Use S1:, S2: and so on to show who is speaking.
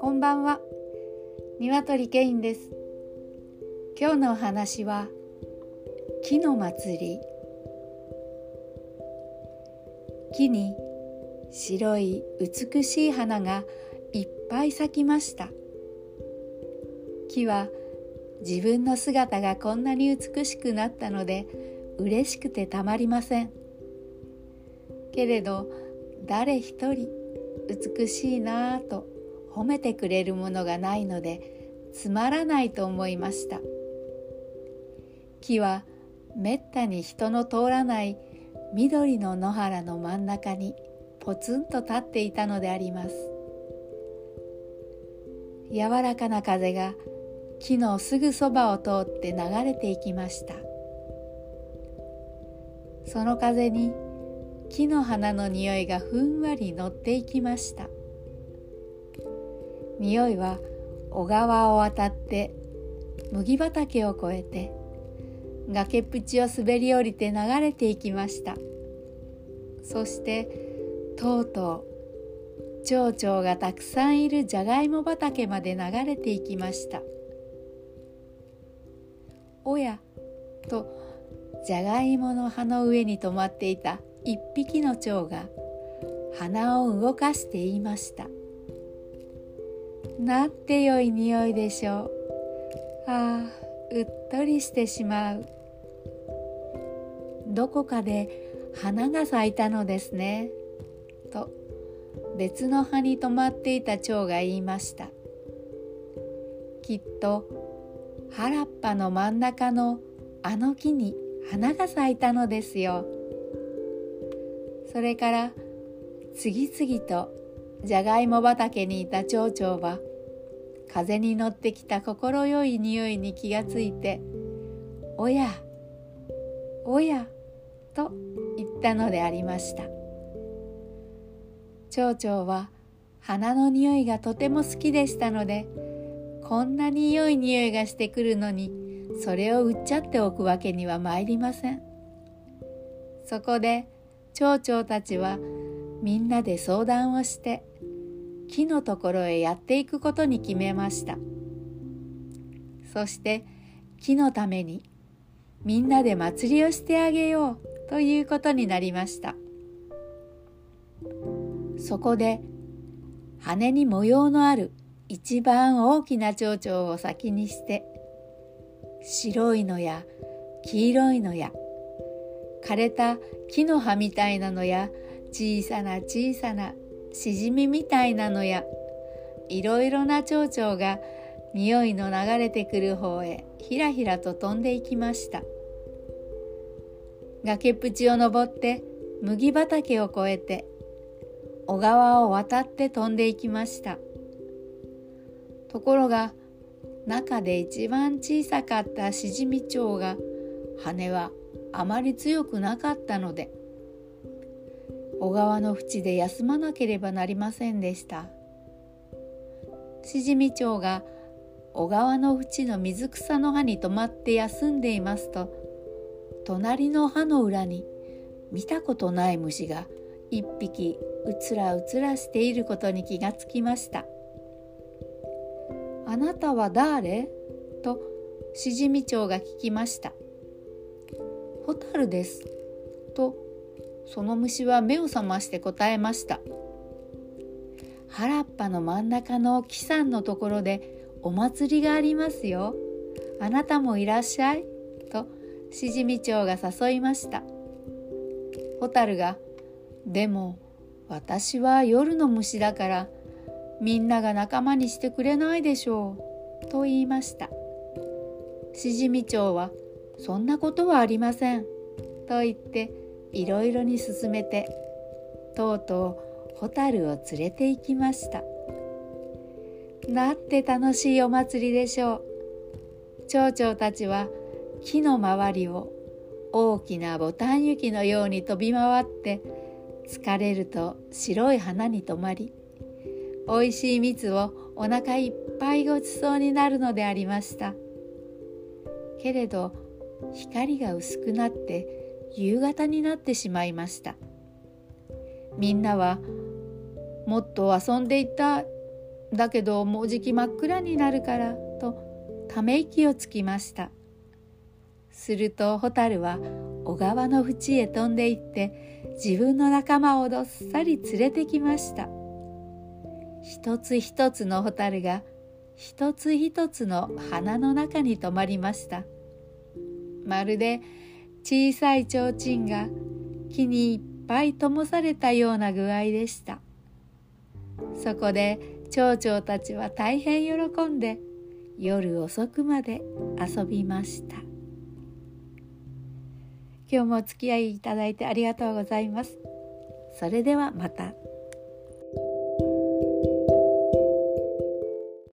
S1: こんばんは。鶏ケインです。今日のお話は木の祭り。木に白い美しい花がいっぱい咲きました。木は自分の姿がこんなに美しくなったので嬉しくてたまりません。けれど誰一人美しいなぁと褒めてくれるものがないのでつまらないと思いました。木はめったに人の通らない緑の野原の真ん中にポツンと立っていたのであります。柔らかな風が木のすぐそばを通って流れていきました。その風に木の花の匂いがふんわり乗っていきました。匂いは小川を渡って麦畑を越えて崖っぷちを滑り降りて流れていきました。そしてとうとう蝶々がたくさんいるじゃがいも畑まで流れていきました。おやとじゃがいもの葉の上に止まっていた一匹の蝶が鼻を動かして言いました。なんてよい匂いでしょう。ああうっとりしてしまう。どこかで花が咲いたのですね。と別の葉に止まっていた蝶が言いました。きっと原っぱの真ん中のあの木に花が咲いたのですよ。それから次々とじゃがいも畑にいた蝶々は風に乗ってきた心よい匂いに気がついて「おやおや」と言ったのでありました。蝶々は花の匂いがとても好きでしたのでこんなに良い匂いがしてくるのにそれを売っちゃっておくわけにはまいりません。そこで蝶々たちはみんなで相談をして木のところへやっていくことに決めました。そして木のためにみんなで祭りをしてあげようということになりました。そこで羽に模様のある一番大きな蝶々を先にして白いのや黄色いのや枯れた木の葉みたいなのや小さな小さなしじみみたいなのやいろいろな蝶々が匂いの流れてくる方へひらひらと飛んでいきました。崖っぷちを登って麦畑を越えて小川を渡って飛んでいきました。ところが中で一番小さかったしじみ蝶が羽はあまり強くなかったので小川の淵で休まなければなりませんでした。しじみ蝶が小川の淵の水草の葉に止まって休んでいますと隣の葉の裏に見たことない虫が一匹うつらうつらしていることに気がつきましたあなたは誰？としじみ長が聞きました。ホタルです。とその虫は目を覚まして答えました。原っぱの真ん中の木さんのところでお祭りがありますよ。あなたもいらっしゃい。としじみ長が誘いました。ホタルが、でも私は夜の虫だからみんなが仲間にしてくれないでしょう。と言いました。しじみ長は、そんなことはありません。と言って、いろいろに進めて、とうとうホタルを連れて行きました。なんて楽しいお祭りでしょう。蝶々たちは木の周りを大きなボタン雪のように飛び回って疲れると白い花に止まりおいしい蜜をお腹いっぱいごちそうになるのでありましたけれど光が薄くなって夕方になってしまいました。みんなはもっと遊んでいただけどもうじき真っ暗になるからとため息をつきました。すると蛍は小川の淵へ飛んで行って自分の仲間をどっさり連れてきました。一つ一つの蛍が一つ一つの花の中に止まりました。まるで小さい提灯が木にいっぱい灯されたような具合でした。そこで蝶々たちは大変喜んで夜遅くまで遊びました。今日もお付き合いいただいてありがとうございます。それではまた。